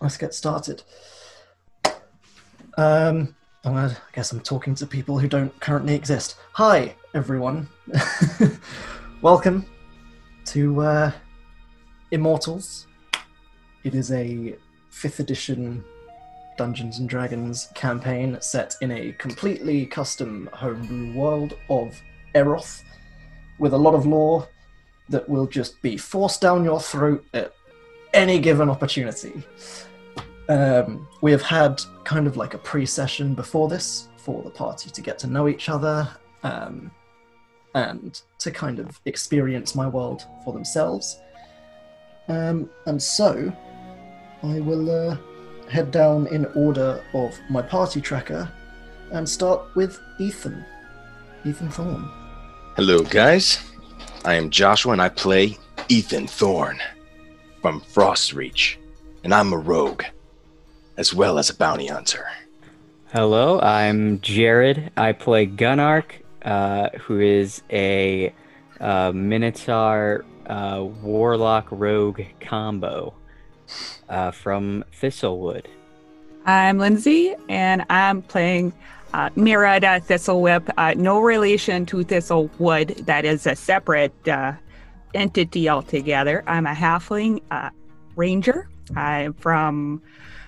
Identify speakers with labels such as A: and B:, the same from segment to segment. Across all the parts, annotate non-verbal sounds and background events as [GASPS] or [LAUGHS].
A: let's get started. Um, gonna, I guess I'm talking to people who don't currently exist. Hi, everyone. [LAUGHS] Welcome to uh, Immortals. It is a fifth edition Dungeons and Dragons campaign set in a completely custom homebrew world of Eroth, with a lot of lore that will just be forced down your throat at any given opportunity. Um, we have had kind of like a pre-session before this for the party to get to know each other um, and to kind of experience my world for themselves. Um, and so, I will uh, head down in order of my party tracker and start with Ethan. Ethan Thorne.
B: Hello, guys. I am Joshua and I play Ethan Thorne from Frostreach, and I'm a rogue as well as a bounty hunter.
C: Hello, I'm Jared. I play Gunark, uh, who is a uh, Minotaur uh, Warlock Rogue combo uh, from Thistlewood.
D: I'm Lindsay, and I'm playing uh, Mirada Thistlewhip. Uh, no relation to Thistlewood. That is a separate uh, entity altogether. I'm a halfling uh, ranger. I'm from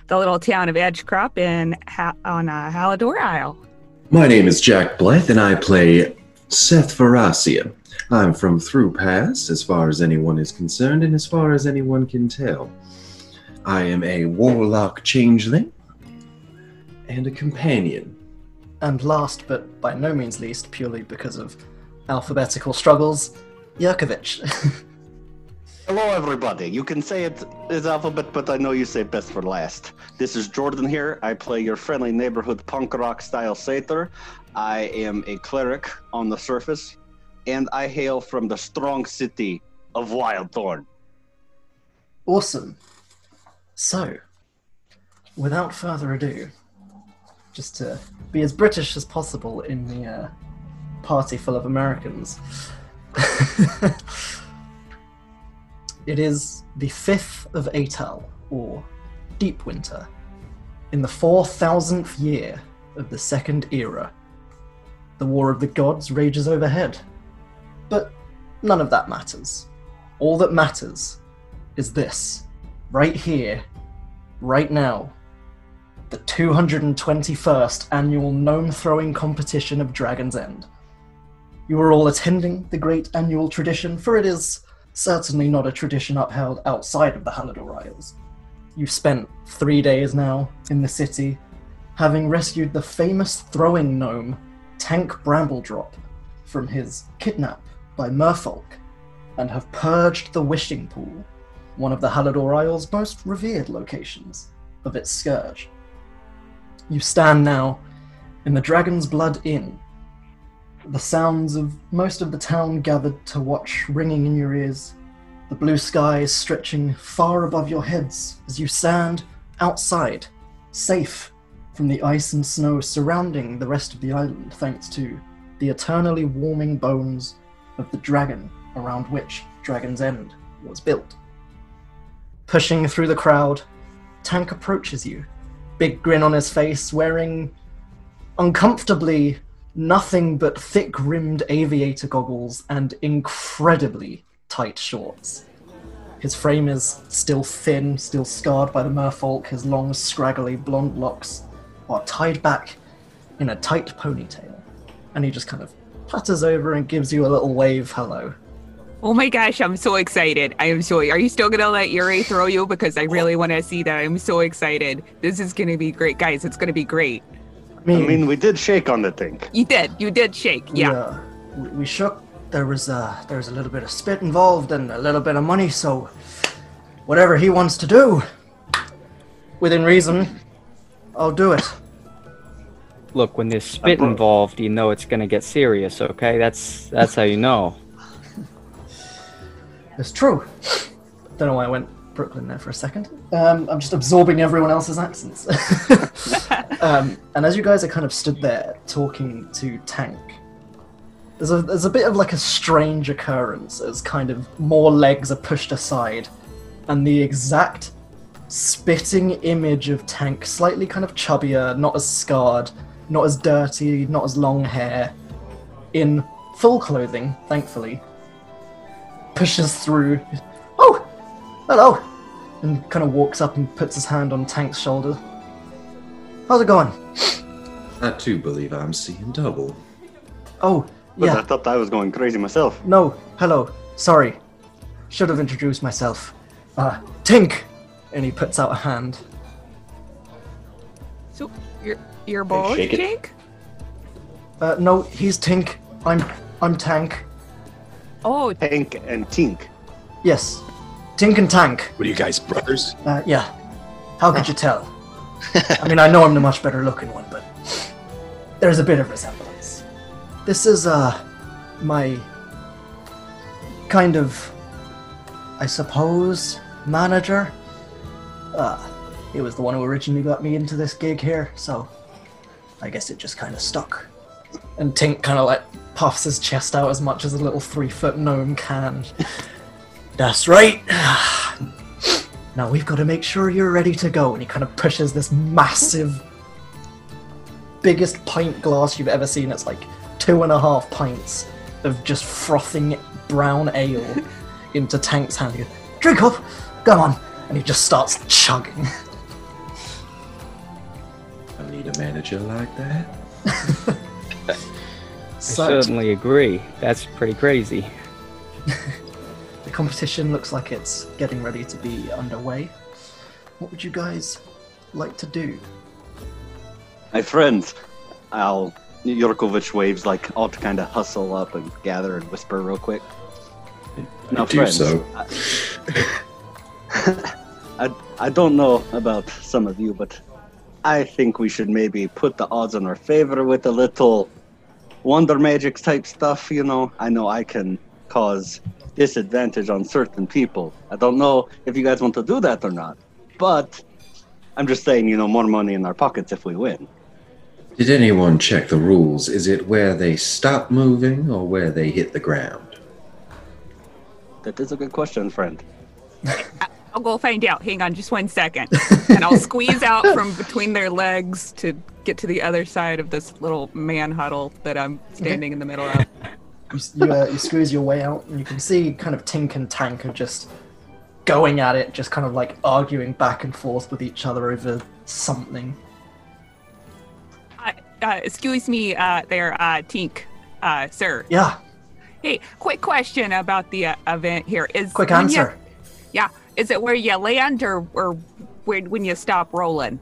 D: the little town of Edgecrop in ha- on uh, Halidor Isle.
E: My name is Jack Blythe, and I play Seth Veracia. I'm from Through Pass, as far as anyone is concerned, and as far as anyone can tell. I am a warlock changeling and a companion.
A: And last, but by no means least, purely because of alphabetical struggles, Yurkovich. [LAUGHS]
F: Hello, everybody. You can say it is alphabet, but I know you say best for last. This is Jordan here. I play your friendly neighborhood punk rock style satyr. I am a cleric on the surface, and I hail from the strong city of Wildthorn.
A: awesome. So, without further ado, just to be as British as possible in the uh, party full of Americans. [LAUGHS] it is the 5th of Atal, or Deep Winter, in the 4000th year of the Second Era. The War of the Gods rages overhead. But none of that matters. All that matters is this, right here, right now. The 221st annual gnome throwing competition of Dragon's End. You are all attending the great annual tradition, for it is certainly not a tradition upheld outside of the Halidor Isles. You've spent three days now in the city, having rescued the famous throwing gnome, Tank Brambledrop, from his kidnap by Merfolk, and have purged the Wishing Pool, one of the Halidor Isles' most revered locations, of its scourge. You stand now in the Dragon's Blood Inn, the sounds of most of the town gathered to watch ringing in your ears, the blue skies stretching far above your heads as you stand outside, safe from the ice and snow surrounding the rest of the island, thanks to the eternally warming bones of the dragon around which Dragon's End was built. Pushing through the crowd, Tank approaches you, big grin on his face, wearing uncomfortably nothing but thick rimmed aviator goggles and incredibly tight shorts. His frame is still thin, still scarred by the merfolk. His long, scraggly blonde locks are tied back in a tight ponytail. And he just kind of patters over and gives you a little wave hello.
D: Oh my gosh, I'm so excited. I am so. Are you still gonna let Yuri throw you? Because I really want to see that. I'm so excited. This is gonna be great, guys. It's gonna be great.
A: I
F: I
A: mean,
F: mean, we did shake on the thing.
D: You did. You did shake.
A: we,
D: Yeah.
A: uh, we, we shook. There was uh, there was a little bit of spit involved and a little bit of money. So, whatever he wants to do, within reason, I'll do it.
C: Look, when there's spit
F: bro-
C: involved, you know it's gonna get serious. Okay, that's that's how you know.
A: It's true. Don't know why I went Brooklyn there for a second. Um, I'm just absorbing everyone else's accents. [LAUGHS] um, and as you guys are kind of stood there talking to Tank, there's a there's a bit of like a strange occurrence as kind of more legs are pushed aside, and the exact spitting image of Tank, slightly kind of chubbier, not as scarred, not as dirty, not as long hair, in full clothing, thankfully, pushes through. Oh, hello! And kind of walks up and puts his hand on Tank's shoulder. How's it going?
E: I too believe I'm seeing double.
A: Oh,
F: But I thought I was going crazy myself.
A: No, hello. Sorry. Should have introduced myself. Uh, Tink! And he puts out a hand.
D: So you're you're both
B: shake it.
D: Jake?
A: Uh, no, he's Tink. I'm I'm Tank.
D: Oh,
F: Tank and Tink.
A: Yes. Tink and Tank.
B: What are you guys, brothers?
A: Uh, yeah. How could you tell? [LAUGHS] I mean, I know I'm the much better looking one, but there's a bit of resemblance. This is, uh, my kind of, I suppose, manager. Uh, he was the one who originally got me into this gig here, so I guess it just kind of stuck. And Tink kind of like puffs his chest out as much as a little three foot gnome can. [LAUGHS] That's right. [SIGHS] Now we've got to make sure you're ready to go. And he kind of pushes this massive, biggest pint glass you've ever seen. It's like two and a half pints of just frothing brown ale [LAUGHS] into Tank's hand. He goes, Drink up, come on. And he just starts chugging.
E: I need a manager like that. [LAUGHS]
C: I
A: So
C: certainly agree. That's pretty crazy. [LAUGHS]
A: the competition looks like it's getting ready to be underway. What would you guys like to do?
F: My friends, I'll. Yurkovich waves like all to kind of hustle up and gather and whisper real quick. Now,
E: I do
F: friends,
E: so. [LAUGHS]
F: I, I don't know about some of you, but I think we should maybe put the odds in our favor with a little wonder magic type stuff. You know, I know I can cause disadvantage on certain people. I don't know if you guys want to do that or not, but I'm just saying, you know, more money in our pockets if we win.
E: Did anyone check the rules? Is it where they stop moving or where they hit the ground?
F: That is a good question, friend.
D: I'll go find out. Hang on just one second. and I'll [LAUGHS] squeeze out from between their legs to get to the other side of this little man huddle that I'm standing in the middle of.
A: You, you, uh, you squeeze your way out, and you can see kind of Tink and Tank are just going at it, just kind of like arguing back and forth with each other over something.
D: Uh, uh, excuse me, uh, there, uh, Tink, uh, sir.
A: Yeah,
D: Hey, quick question about the uh, event here. Is
A: quick
D: when you-
A: answer.
D: yeah, is it where you land or or when when you stop rolling?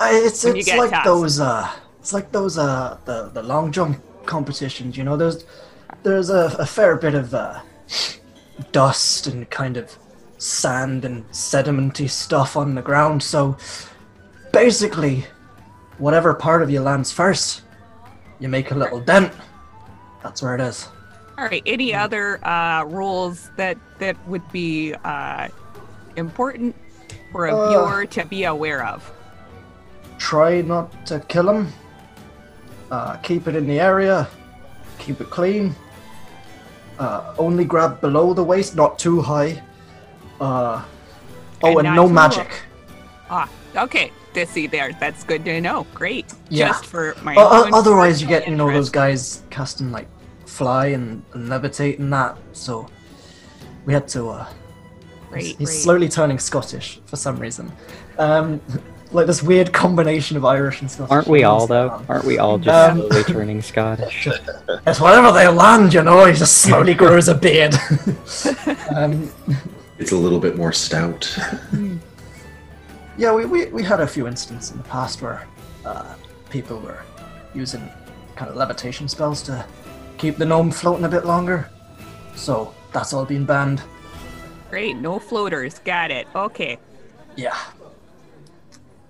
A: Uh, it's
D: when
A: it's like
D: tasked.
A: those uh, it's like those uh, the the long jump competitions. You know, there's there's a, a fair bit of uh, dust and kind of sand and sedimenty stuff on the ground. So basically, whatever part of you lands first, you make a little dent. That's where it is.
D: All right. Any other uh, rules that that would be uh, important for a
A: Uh.
D: viewer to be aware of?
A: Try not to kill him. Uh, keep it in the area. Keep it clean. Uh, only grab below the waist, not too high. Uh, oh,
D: And
A: and, no magic.
D: Ah, okay. See there. That's good to know. Great.
A: Yeah.
D: Just for my own
A: otherwise, you get you know those guys casting like fly and, and levitate and that. So we had to. Uh, he's,
D: great.
A: he's slowly turning Scottish for some reason. Um, [LAUGHS] like this weird combination of Irish and Scottish.
C: Aren't we all
A: going
C: though?
A: on.
C: Aren't we all just
A: Um,
C: slowly turning Scottish? [LAUGHS]
A: It's wherever they land, you know, he just slowly grows a beard. [LAUGHS] um,
E: It's a little bit more stout. [LAUGHS]
A: yeah, we, we, we had a few instances in the past where uh, people were using kind of levitation spells to keep the gnome floating a bit longer. So that's all been banned.
D: Great. No floaters. Got it. Okay.
A: Yeah.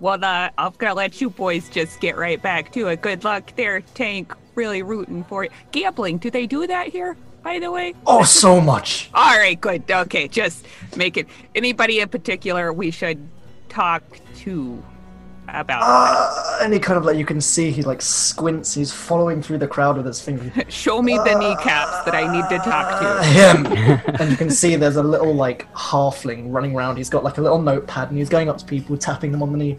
D: Well, uh, I'm gonna let you boys just get right back to it. Good luck there, Tank. Really rooting for you. Gambling, do they do that here, by the way?
A: Oh, so much. [LAUGHS]
D: All right, good. Okay, just make it. Anybody in particular we should talk to? About
A: Uh, and he kind of like you can see he like squints. He's following through the crowd with his finger. [LAUGHS]
D: Show me the kneecaps that I need to talk
A: Uh,
D: to.
A: him. and you can see there's a little like halfling running around. He's got like a little notepad and he's going up to people, tapping them on the knee,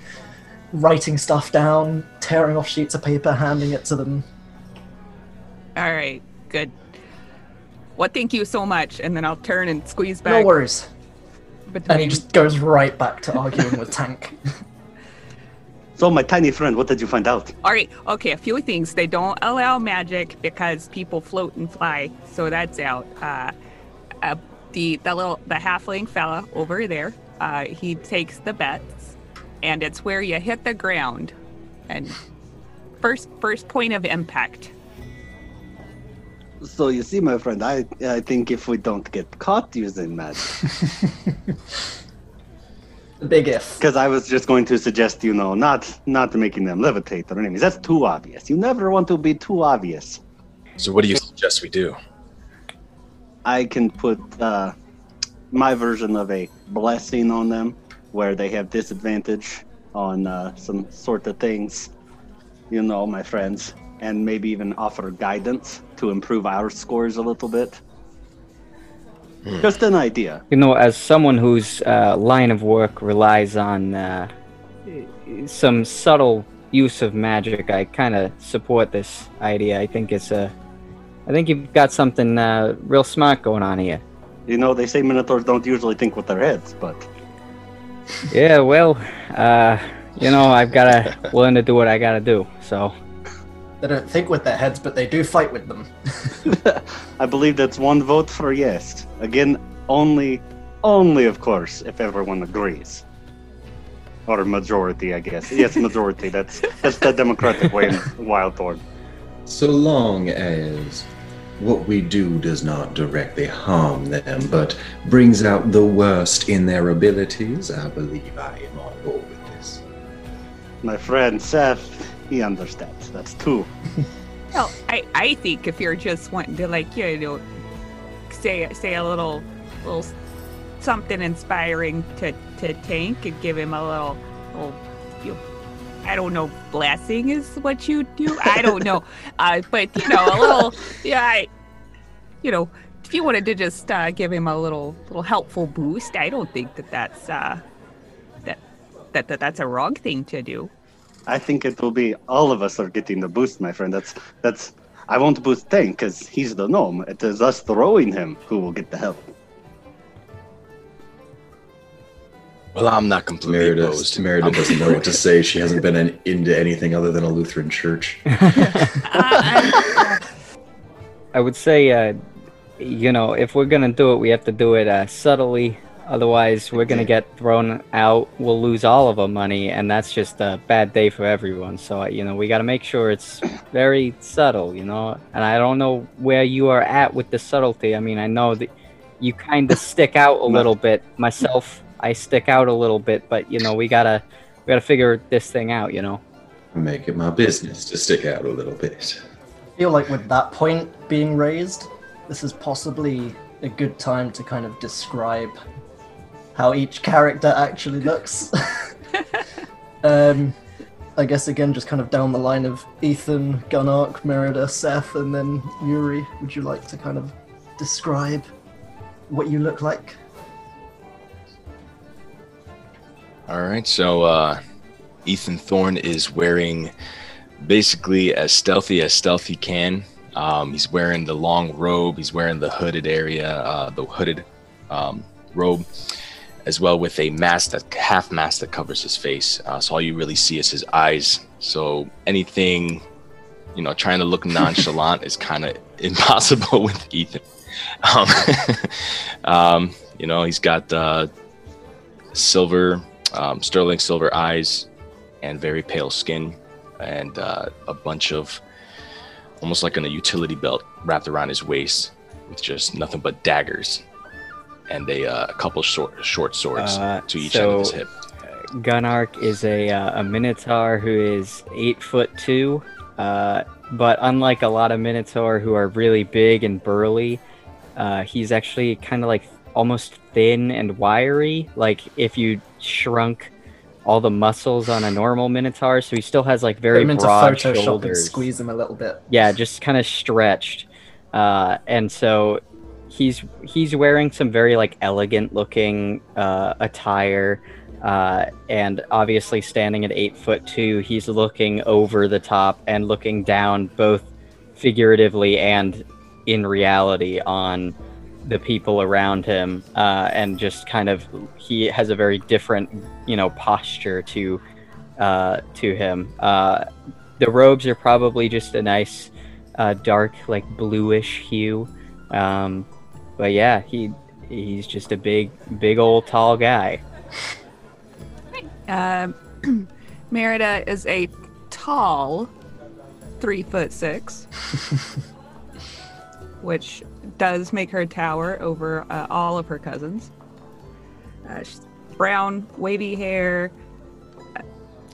A: writing stuff down, tearing off sheets of paper, handing it to them.
D: All right, good. Well, thank you so much. And then I'll turn and squeeze back.
A: No worries.
D: between.
A: And he just goes right back to arguing with Tank. [LAUGHS]
F: So, my tiny friend, what did you find out?
D: All right, okay, a few things. They don't allow magic because people float and fly, so that's out. Uh, uh, the the little the halfling fella over there, uh, he takes the bets, and it's where you hit the ground, and first first point of impact.
F: So, you see, my friend, I, I think if we don't get caught using magic, [LAUGHS]
A: Big if.
F: because I was just going to suggest, you know, not not making them levitate or anything. That's too obvious. You never want to be too obvious.
B: So what do you suggest we do?
F: I can put uh, my version of a blessing on them, where they have disadvantage on uh, some sort of things, you know, my friends, and maybe even offer guidance to improve our scores a little bit. Just an idea.
C: You know, as someone whose uh, line of work relies on uh, some subtle use of magic, I kind of support this idea. I think it's a, I think you've got something uh, real smart going on here.
F: You know, they say minotaurs don't usually think with their heads, but
C: Yeah, well, uh, you know, I've got to learn to do what I got to do. So,
A: They don't think with their heads, but they do fight with them. [LAUGHS]
F: I believe that's one vote for yes. Again, only, only of course, if everyone agrees. Or majority, I guess. Yes, majority. That's that's the democratic way in Wildthorn.
E: So long as what we do does not directly harm them, but brings out the worst in their abilities, I believe I am on board with this.
F: My friend Seth, he understands. That's two. [LAUGHS]
D: Well, I, I think if you're just wanting to like you know say say a little little something inspiring to to Tank and give him a little little you know, I don't know blessing is what you do I don't know [LAUGHS] uh, but you know a little yeah I you know if you wanted to just uh, give him a little little helpful boost I don't think that that's uh, that, that that that's a wrong thing to do.
F: I think it will be all of us are getting the boost, my friend. That's that's. I won't boost Tank because he's the gnome. It is us throwing him who will get the help.
B: Well, I'm not completely
E: Merida,
B: opposed.
E: Merida
B: I'm-
E: doesn't know what to say. She hasn't been in, into anything other than a Lutheran church. [LAUGHS]
C: I would say, uh, you know, if we're gonna do it, we have to do it uh, subtly. Otherwise, we're gonna get thrown out. We'll lose all of our money, and that's just a bad day for everyone. So, you know, we got to make sure it's very subtle, you know. And I don't know where you are at with the subtlety. I mean, I know that you kind of [LAUGHS] stick out a little bit. Myself, I stick out a little bit, but you know, we gotta we gotta figure this thing out. You know.
E: Make it my business to stick out a little bit.
A: I feel like with that point being raised, this is possibly a good time to kind of describe how each character actually looks. [LAUGHS] um, I guess again, just kind of down the line of Ethan, Gunark, Merida, Seth, and then Yuri. Would you like to kind of describe what you look like?
B: All right, so uh, Ethan Thorne is wearing basically as stealthy as stealthy can. Um, he's wearing the long robe. He's wearing the hooded area, uh, the hooded um, robe, as well with a mask that half mask that covers his face. Uh, so all you really see is his eyes. So anything, you know, trying to look [LAUGHS] nonchalant is kind of [LAUGHS] impossible [LAUGHS] with Ethan. Um, um, you know, he's got uh, silver, um, sterling silver eyes, and very pale skin, and uh, a bunch of almost like in a utility belt wrapped around his waist with just nothing but daggers and a, uh, a couple short short swords
C: Uh,
B: to each end of his hip.
C: Gunark is a uh, a minotaur who is eight foot two, uh, but unlike a lot of minotaur who are really big and burly, uh, he's actually kind of like almost thin and wiry. Like if you shrunk all the muscles on a normal minotaur, so he still has like
A: Put
C: very
A: him into
C: broad
A: Photoshop and
C: shoulders.
A: squeeze him a little bit.
C: Yeah, just kind of stretched, uh, and so he's he's wearing some very like elegant looking uh, attire. Uh, and obviously standing at eight foot two, he's looking over the top and looking down both figuratively and in reality on the people around him uh, and just kind of he has a very different you know posture to uh, to him uh, the robes are probably just a nice uh, dark like bluish hue um, but yeah he he's just a big big old tall guy
D: Um, [CLEARS THROAT] Merida is a tall three foot six, [LAUGHS] which does make her tower over uh, all of her cousins. Uh, brown, wavy hair, uh,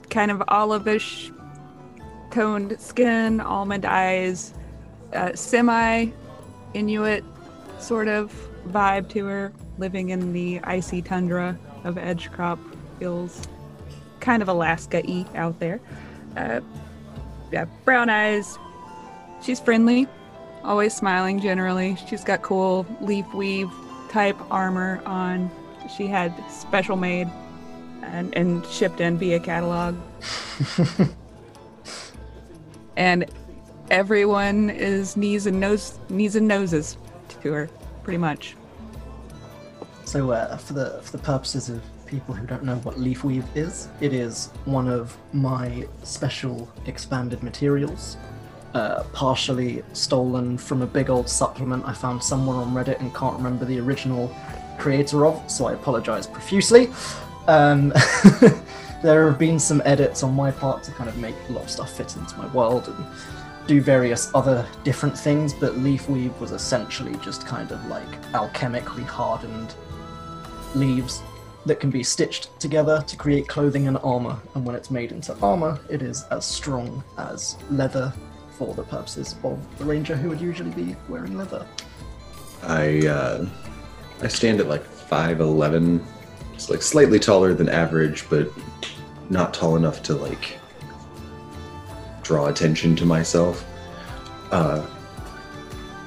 D: kind of olivish toned skin, almond eyes, uh, semi Inuit sort of vibe to her, living in the icy tundra of Edgecrop Hills kind of Alaska y out there. Uh, yeah, brown eyes. She's friendly, always smiling generally. She's got cool leaf weave type armor on. She had special made and, and shipped in via catalog. [LAUGHS] and everyone is knees and nose knees and noses to her, pretty much.
A: So, uh, for the for the purposes of people who don't know what leaf weave is, it is one of my special expanded materials, uh, partially stolen from a big old supplement I found somewhere on Reddit and can't remember the original creator of, so I apologize profusely. Um, [LAUGHS] there have been some edits on my part to kind of make a lot of stuff fit into my world and do various other different things, but leaf weave was essentially just kind of like alchemically hardened leaves that can be stitched together to create clothing and armor. And when it's made into armor, it is as strong as leather for the purposes of the ranger who would usually be wearing leather.
E: I uh, I stand at like five eleven, it's like slightly taller than average, but not tall enough to like draw attention to myself. Uh,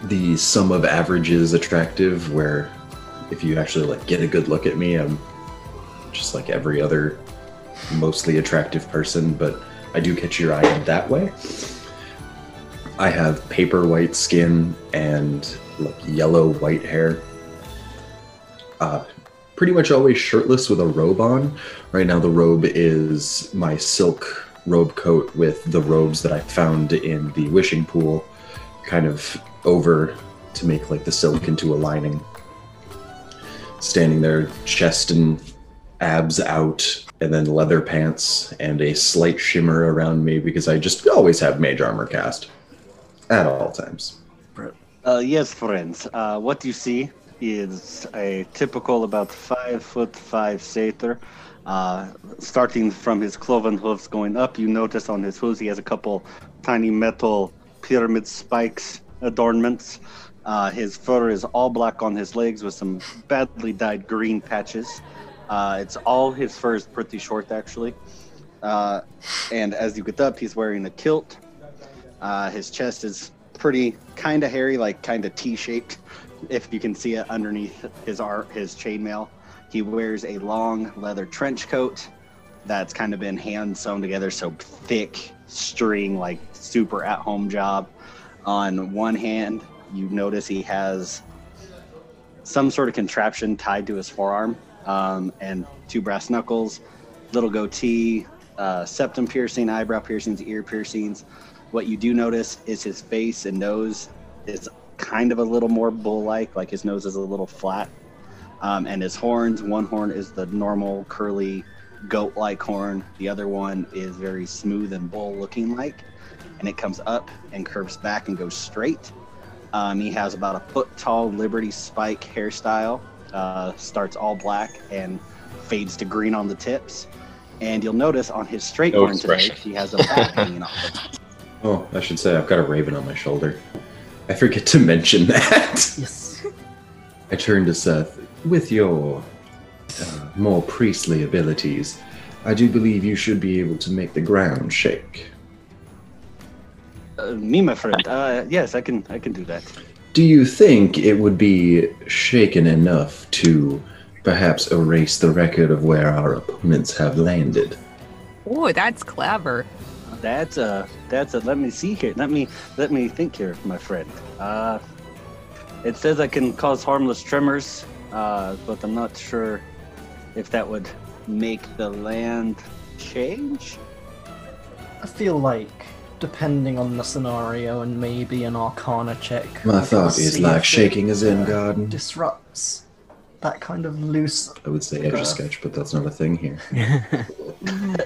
E: the sum of averages attractive, where if you actually like get a good look at me, I'm just like every other mostly attractive person, but I do catch your eye in that way. I have paper white skin and like yellow white hair. Uh, pretty much always shirtless with a robe on. Right now, the robe is my silk robe coat with the robes that I found in the wishing pool, kind of over to make like the silk into a lining. Standing there, chest and abs out, and then leather pants and a slight shimmer around me because I just always have mage armor cast at all times.
F: Uh, yes, friends. Uh, what you see is a typical about five foot five satyr. Uh, starting from his cloven hooves going up, you notice on his hooves he has a couple tiny metal pyramid spikes adornments. Uh, his fur is all black on his legs with some badly dyed green patches. Uh, it's all his fur is pretty short actually. Uh, and as you get up, he's wearing a kilt. Uh, his chest is pretty kind of hairy, like kind of T-shaped, if you can see it underneath his his chainmail. He wears a long leather trench coat that's kind of been hand sewn together, so thick string, like super at-home job. On one hand, you notice he has some sort of contraption tied to his forearm, um, and two brass knuckles, little goatee, uh, septum piercing, eyebrow piercings, ear piercings. What you do notice is his face and nose is kind of a little more bull-like, like his nose is a little flat, um, and his horns. One horn is the normal curly goat-like horn. The other one is very smooth and bull-looking like, and it comes up and curves back and goes straight. Um, he has about a foot tall Liberty Spike hairstyle. Uh, starts all black and fades to green on the tips. And you'll notice on his straight
B: No
F: horn today, he has a bat [LAUGHS] hanging off it.
E: Oh, I should say I've got a raven on my shoulder. I forget to mention that.
A: Yes. [LAUGHS]
E: I turn to Seth. With your uh, more priestly abilities, I do believe you should be able to make the ground shake.
F: Uh, me, my friend. Uh, yes, I can. I can do that.
E: Do you think it would be shaken enough to perhaps erase the record of where our opponents have landed?
D: Oh, that's clever.
F: That's a. That's a. Let me see here. Let me. Let me think here, my friend. Uh, it says I can cause harmless tremors, uh, but I'm not sure if that would make the land change.
A: I feel like, depending on the scenario and maybe an Arcana check.
E: My
A: can
E: thought is like shaking a Zen
A: uh,
E: garden.
A: Disrupts that kind of loose.
E: I would say Etch A Sketch, but that's not a thing here. [LAUGHS]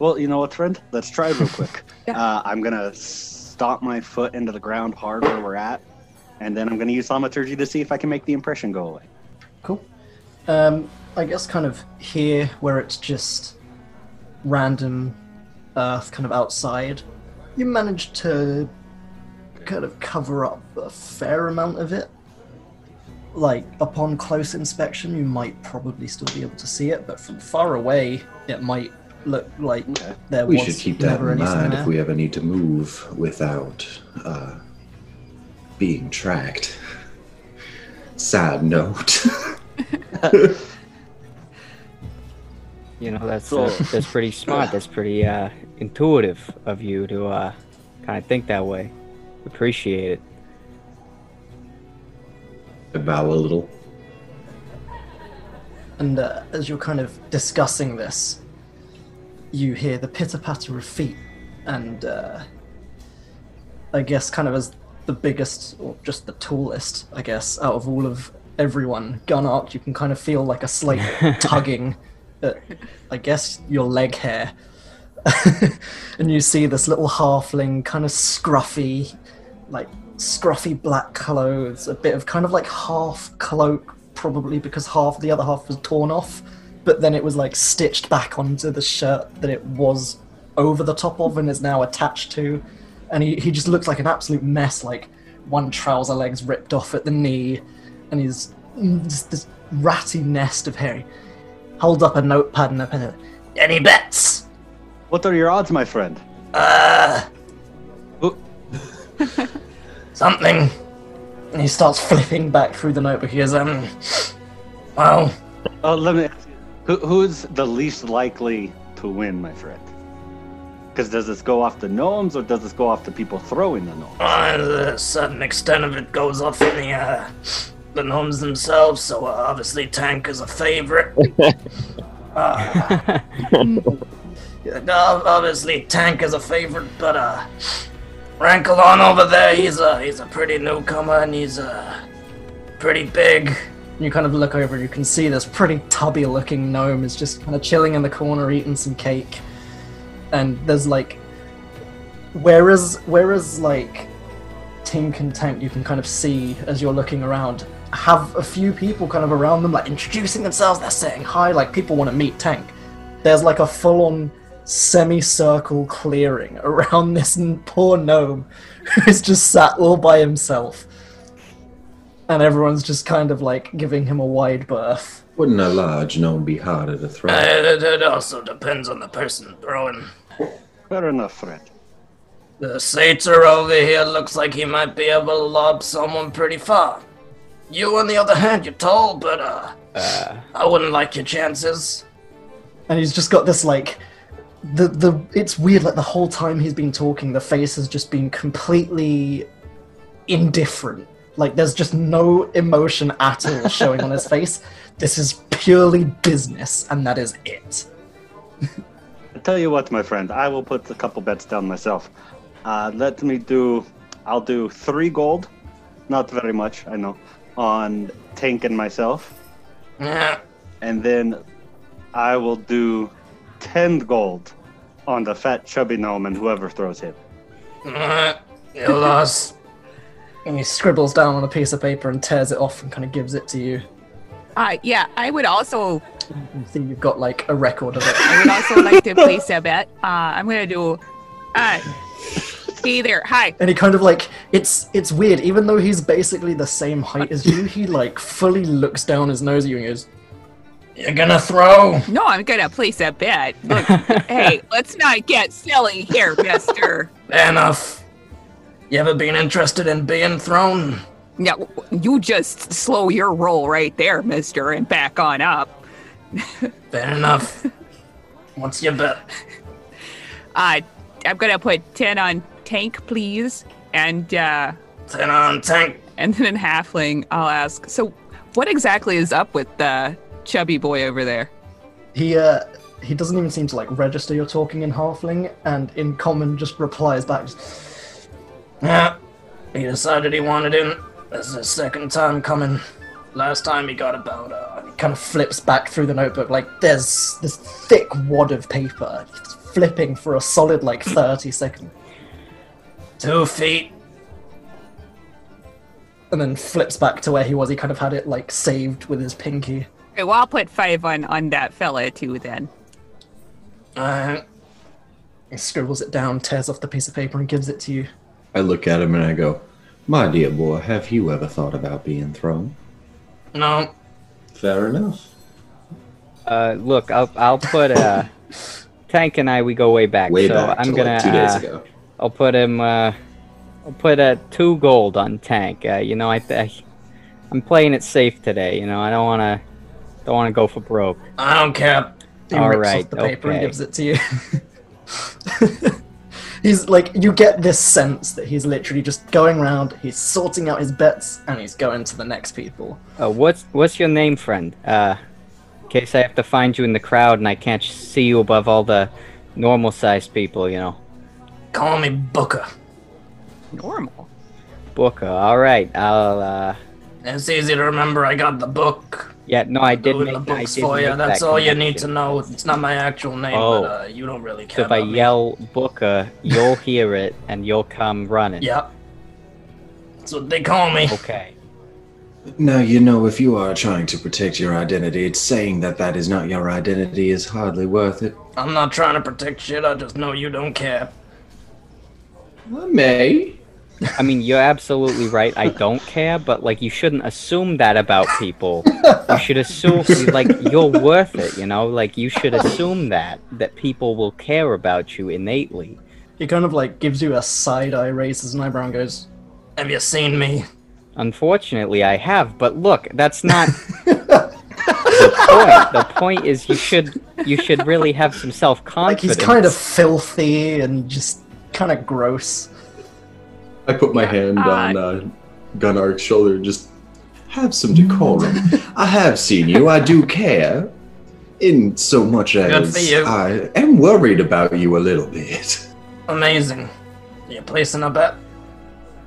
F: Well, you know what, friend? Let's try real quick. [LAUGHS]
D: Yeah.
F: uh, I'm gonna stomp my foot into the ground hard where we're at, and then I'm gonna use thaumaturgy to see if I can make the impression go away.
A: Cool. Um, I guess kind of here where it's just random earth kind of outside, you manage to kind of cover up a fair amount of it. Like upon close inspection, you might probably still be able to see it, but from far away, it might look like
F: Okay.
A: there
E: We
A: was
E: should keep that
A: never
E: in mind
A: there.
E: if we ever need to move without uh, being tracked. Sad note. [LAUGHS]
C: You know, that's uh, that's pretty smart. That's pretty uh, intuitive of you to uh, kind of think that way. Appreciate it.
E: I bow a little.
A: And uh, as you're kind of discussing this, you hear the pitter patter of feet, and uh, I guess kind of as the biggest or just the tallest, I guess, out of all of everyone, Gunark, you can kind of feel like a slight [LAUGHS] tugging at, I guess, your leg hair. [LAUGHS] and you see this little halfling, kind of scruffy, like scruffy black clothes, a bit of kind of like half cloak, probably because half the other half was torn off, but then it was like stitched back onto the shirt that it was over the top of and is now attached to. And he, he just looks like an absolute mess, like one trouser leg's ripped off at the knee, and he's mm, just this ratty nest of hair. He holds up a notepad and a pen. Any bets?
F: What are your odds, my friend?
A: Uh, [LAUGHS] something. And he starts flipping back through the notebook. He goes, um, well,
F: Oh, let me. Ask you, who, who's the least likely to win, my friend? Because does this go off the gnomes or does this go off the people throwing the gnomes?
A: uh, a certain extent of it goes off in the, uh, the gnomes themselves, so uh, obviously Tank is a favorite. [LAUGHS] uh, [LAUGHS] uh, obviously Tank is a favorite, but, uh, Rankalon over there, he's a, he's a pretty newcomer and he's, uh, pretty big. You kind of look over and you can see this pretty tubby looking gnome is just kind of chilling in the corner eating some cake. And there's like whereas whereas like team Tank you can kind of see as you're looking around have a few people kind of around them like introducing themselves, they're saying hi, like people want to meet Tank. There's like a full on semicircle clearing [LAUGHS] around this poor gnome who's just sat all by himself. And everyone's just kind of like giving him a wide berth.
E: Wouldn't a large gnome be harder to throw?
A: it, it also depends on the person throwing.
F: Fair enough, Fred.
A: The satyr over here looks like he might be able to lob someone pretty far. You, on the other hand, you're tall, but uh, I wouldn't like your chances. And he's just got this like, the the it's weird. Like the whole time he's been talking, the face has just been completely indifferent. Like there's just no emotion at all showing on his [LAUGHS] face. This is purely business, and that is it.
F: I tell you what, my friend, I will put a couple bets down myself. Uh, let me do. I'll do three gold, not very much, I know, on Tank and myself, and then I will do ten gold on the fat chubby gnome and whoever throws him.
A: You lost. And he scribbles down on a piece of paper and tears it off and kind of gives it to you.
D: Uh, yeah, I would also
A: see you've got like a record of it.
D: I would also like to place a bet. Uh, I'm gonna do. Uh, hey there, hi.
A: And he kind of like it's it's weird, even though he's basically the same height as you, he like fully looks down his nose at you and goes, You're gonna throw?
D: No, I'm gonna place a bet. Look, hey, [LAUGHS] let's not get silly here, Mister.
A: Enough. You ever been interested in being thrown?
D: Yeah, you just slow your roll right there, Mister, and back on up. [LAUGHS]
A: Fair enough. What's your bet?
D: Uh, I'm gonna put ten on tank, please, and uh,
A: Ten on tank.
D: and then in halfling, I'll ask. So, what exactly is up with the chubby boy over there?
A: He uh he doesn't even seem to like register you're talking in halfling, and in common just replies back. Yeah, he decided he wanted in. This is his second time coming. Last time he got about uh, he kind of flips back through the notebook like there's this thick wad of paper, He's flipping for a solid like thirty seconds. Two feet. And then flips back to where he was. He kind of had it like saved with his pinky.
D: Okay, well, I'll put five on on that fella too. Then.
A: Uh, he scribbles it down, tears off the piece of paper, and gives it to you.
E: I look at him and I go, My dear boy, have you ever thought about being thrown?
A: No,
E: Fair enough.
C: Uh, look, I'll I'll put uh, Tank and I we go way back.
E: Way
C: so
E: back
C: I'm
E: to
C: gonna
E: like two days
C: uh,
E: ago.
C: I'll put him. Uh, I'll put uh, two gold on Tank. Uh, you know, I, I I'm playing it safe today. You know, I don't want to don't want to go for broke.
A: I don't care. He
C: All
A: rips
C: right,
A: off the paper and
C: okay.
A: gives it to you. [LAUGHS] he's like, you get this sense that he's literally just going around, he's sorting out his bets, and he's going to the next people.
C: Uh, what's what's your name, friend? Uh, in case I have to find you in the crowd and I can't see you above all the normal sized people. You know,
A: Call me Booker.
D: Normal.
C: Booker. All right, I'll. Uh,
A: It's easy to remember. I got the book.
C: Yeah, no, I did
A: Doing
C: make
A: the
C: I
A: books
C: did
A: for you.
C: make
A: That's
C: that
A: all you need to know. It's not my actual name,
C: Oh.
A: but uh, you don't really
C: So
A: care.
C: if I
A: me.
C: yell Booker, you'll hear it and you'll come running.
A: Yep. That's what they call me.
C: Okay.
E: Now, you know, if you are trying to protect your identity, it's saying that that is not your identity is hardly worth it.
A: I'm not trying to protect shit. I just know you don't care.
E: I may.
C: I mean, you're absolutely right. I don't care, but like, you shouldn't assume that about people. You should assume, like, you're worth it. You know, like you should assume that that people will care about you innately.
A: He kind of like gives you a side eye, raises an eyebrow, and goes, "Have you seen me?"
C: Unfortunately, I have, but look, that's not [LAUGHS] the point. The point is, you should you should really have some self confidence.
A: Like he's kind of filthy and just kind of gross.
E: I put my hand on uh, Gunark's shoulder and just have some decorum. I have seen you. I do care. In so much as
A: for you.
E: I am worried about you a little bit.
A: Amazing. You placing a bet?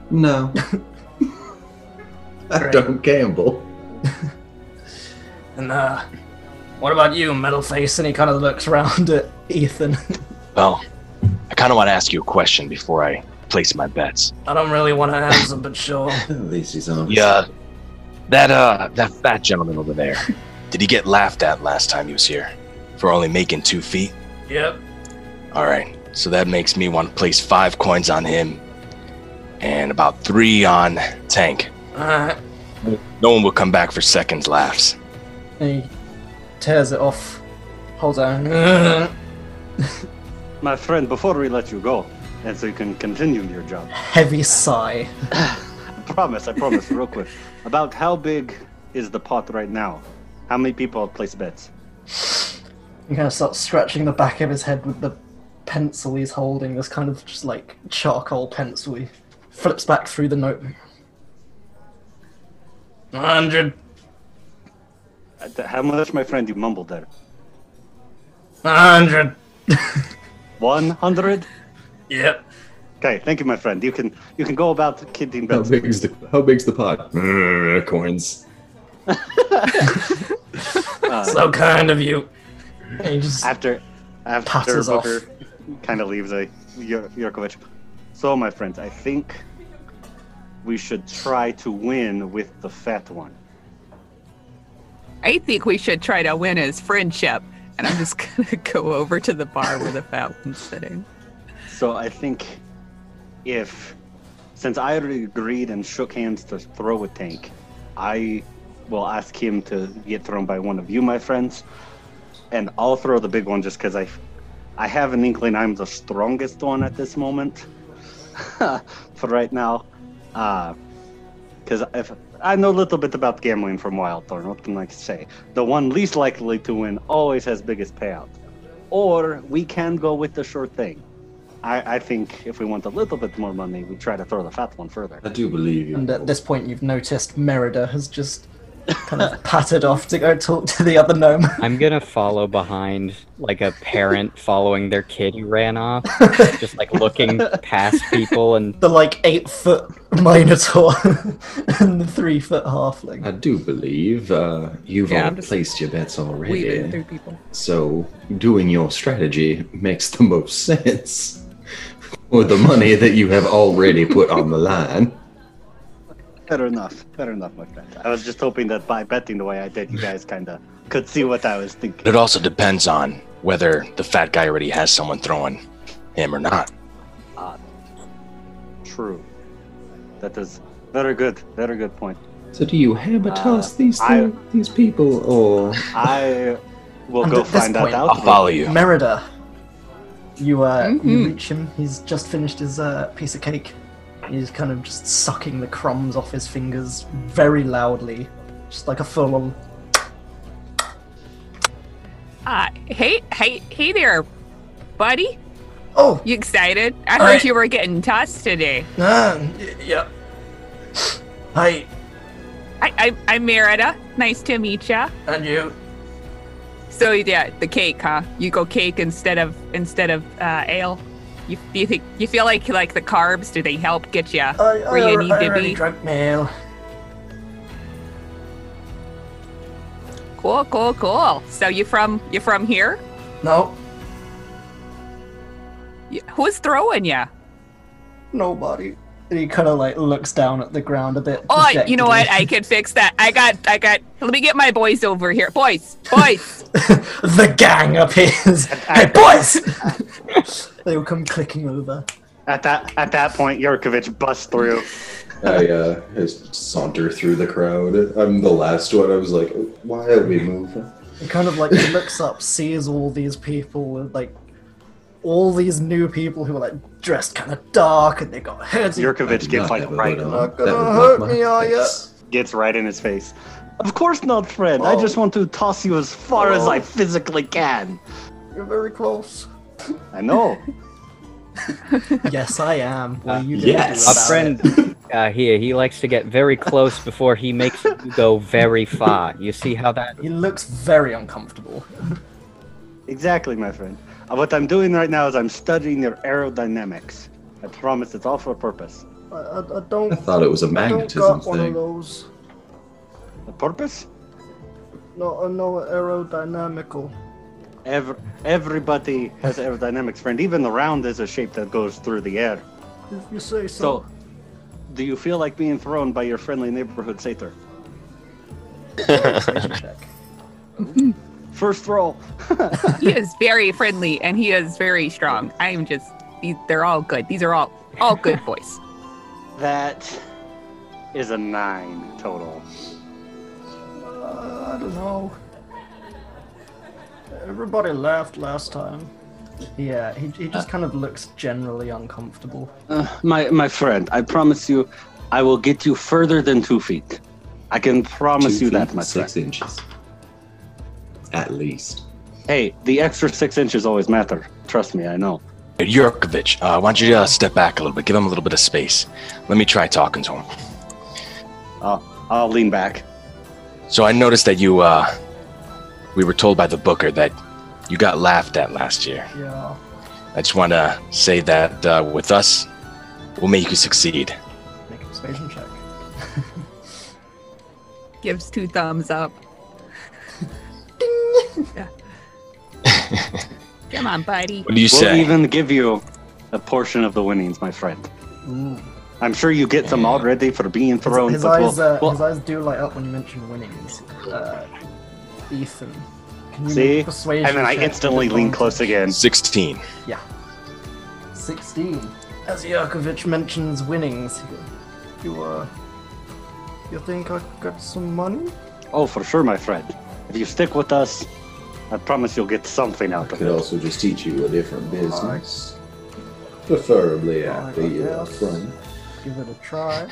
E: No. [LAUGHS] I don't gamble.
A: And uh, what about you, metal face? And he kind of looks around [LAUGHS] at Ethan.
B: Well, I kind of want to ask you a question before I place my bets.
A: I don't really want to answer, but sure.
E: At least he's honest.
B: Yeah, that uh, that fat gentleman over there. Did he get laughed at last time he was here for only making two feet?
A: Yep.
B: All right, so that makes me want to place five coins on him, and about three on Tank.
A: Alright.
B: No one will come back for seconds laughs.
A: He tears it off. Hold on. [LAUGHS]
F: My friend, before we let you go, and so you can continue your job,
A: Heavy sigh.
F: I [LAUGHS] promise, I promise, real quick. About how big is the pot right now? How many people have place bets?
A: He kind of starts scratching the back of his head with the pencil he's holding. This kind of just like charcoal pencil. He flips back through the notebook. 100.
F: Uh, How much, my friend, you mumbled there?
A: 100.
F: 100?
A: Yep.
F: Okay, thank you, my friend. You can you can go about kidding
E: How
F: bets.
E: big is the How big's the pot? Coins.
F: Uh, [LAUGHS]
A: So kind of you. And just
F: after after
A: Passes off.
F: Booker kind of leaves a Yur- Yurkovich. So, my friends, I think we should try to win with the fat one.
D: I think we should try to win his friendship. And I'm just gonna [LAUGHS] go over to the bar where the fat one's sitting.
F: So I think if since I already agreed and shook hands to throw a tank, I will ask him to get thrown by one of you, my friends, and I'll throw the big one just because I, I have an inkling I'm the strongest one at this moment, [LAUGHS] for right now, uh, because if I know a little bit about gambling from Wildthorn, what can I say? The one least likely to win always has biggest payout, or we can go with the sure thing. I, I think if we want a little bit more money, we try to throw the fat one further.
E: I do believe you.
A: And at this point, you've noticed Merida has just kind of [LAUGHS] pattered off to go talk to the other gnome. [LAUGHS]
C: I'm gonna follow behind like a parent [LAUGHS] following their kid who ran off, just like looking past people and
A: the like eight foot minotaur and the three foot halfling.
E: I do believe uh, you've
D: Yeah,
E: all placed your bets
D: Weaving
E: already.
D: through people.
E: So doing your strategy makes the most sense for the money that you have already put on the line.
F: Better enough. Better enough, my friend. I was just hoping that by betting the way I did, you guys kind of could see what I was thinking.
B: But it also depends on whether the fat guy already has someone throwing him or not.
F: True. That is very good. Very good point.
E: So do you hammer toss
F: Uh,
E: these
F: I-
E: these people, or
F: I will
A: And
F: go
A: at this
F: find
A: point,
F: that
B: I'll follow you.
A: Merida, you uh, you
D: Mhm.
A: reach him. He's just finished his uh, piece of cake. He's kind of just sucking the crumbs off his fingers very loudly, just like a full on.
D: Uh, hey, hey, hey there, buddy.
A: Oh,
D: You excited? I heard
A: Alright.
D: you were getting tossed today.
A: ah, y- yeah. Hi,
D: I, I, I'm Merida. Nice to meet ya.
A: and you.
D: So yeah, the cake, huh? You go cake instead of instead of uh, ale. You, do you think you feel like like the carbs? Do they help get you
A: I,
D: where
A: I,
D: you need
A: I
D: to
A: already
D: be?
A: drank my ale.
D: Cool, cool, cool. So you from you from here?
A: No,
D: Who's throwing you?
A: nobody. And he kind of like looks down at the ground a bit.
D: Oh, you know what? I
A: dejectedly.
D: can fix that. I got, I got. Let me get my boys over here. Boys, boys. [LAUGHS]
A: the gang appears. hey, boys! [LAUGHS] they will come clicking over.
F: At that at that point, Yurkovich busts through.
E: I uh, just saunter through the crowd. I'm the last one. I was like, why are we moving?
A: He kind of like looks up, sees all these people with like all these new people who are like dressed kind of dark and they got heads. and-
F: Yurkovich gets like right,
E: hood.
A: Not gonna hurt me, are ya?
F: gets right in his face. Of course not, friend. I
A: Oh.
F: just want to toss you as far as
A: Oh.
F: I physically can.
A: You're very close.
F: I know. [LAUGHS]
A: yes, I am. What are you gonna
E: yes.
C: a friend [LAUGHS] uh, here. He likes to get very close before he makes you go very far. You see how that?
A: He looks very uncomfortable.
F: Exactly, my friend. Uh, what I'm doing right now is I'm studying your aerodynamics. I promise it's all for a purpose.
A: I, I, I don't.
E: I thought it was a
A: I don't
E: magnetism
A: got one of
E: thing.
A: those.
F: A purpose?
A: No, no aerodynamical.
F: Every, everybody has aerodynamics, friend. Even the round is a shape that goes through the air.
A: If you say
F: So,
A: so.
F: do you feel like being thrown by your friendly neighborhood satyr? [LAUGHS]
A: Check.
F: First roll.
D: he is very friendly and he is very strong. I'm just, they're all good. These are all all good boys.
F: That is a nine total.
A: Uh, I don't know. Everybody laughed last time. Yeah, he, he just kind of looks generally uncomfortable.
F: Uh, my my friend, I promise you, I will get you further than two feet. I can promise
E: Two
F: you that,
E: feet,
F: my friend.
E: six inches, at least.
F: Hey, the extra six inches always matter. Trust me, I know.
B: Yurkovich, uh, why don't you uh, step back a little bit? Give him a little bit of space. Let me try talking to him.
F: I'll, I'll lean back.
B: So I noticed that you, uh, we were told by the booker that you got laughed at last year.
A: Yeah.
B: I just want to say that uh, with us, we'll make you succeed.
A: Make a persuasion check. [LAUGHS]
D: Gives two thumbs up. [LAUGHS] Come on, buddy.
B: What do you
F: We'll
B: say?
F: even give you a portion of the winnings, my friend.
A: Ooh.
F: I'm sure you get them
B: Yeah.
F: already for being thrown.
A: his
F: but
A: eyes,
F: we'll-
A: uh,
F: we'll-
A: his eyes do light up when you mention winnings. Uh, Ethan, can you
F: See?
A: persuasion
F: and then I instantly
A: with
F: lean close again.
B: 16. Yeah.
A: 16. As Yurkovich mentions winnings, you, you, uh, you think I got some money?
F: Oh, for sure, my friend. If you stick with us, I promise you'll get something
E: I
F: out of it.
E: could also just teach you a different business. Preferably at the uh, front.
A: Give it a try. And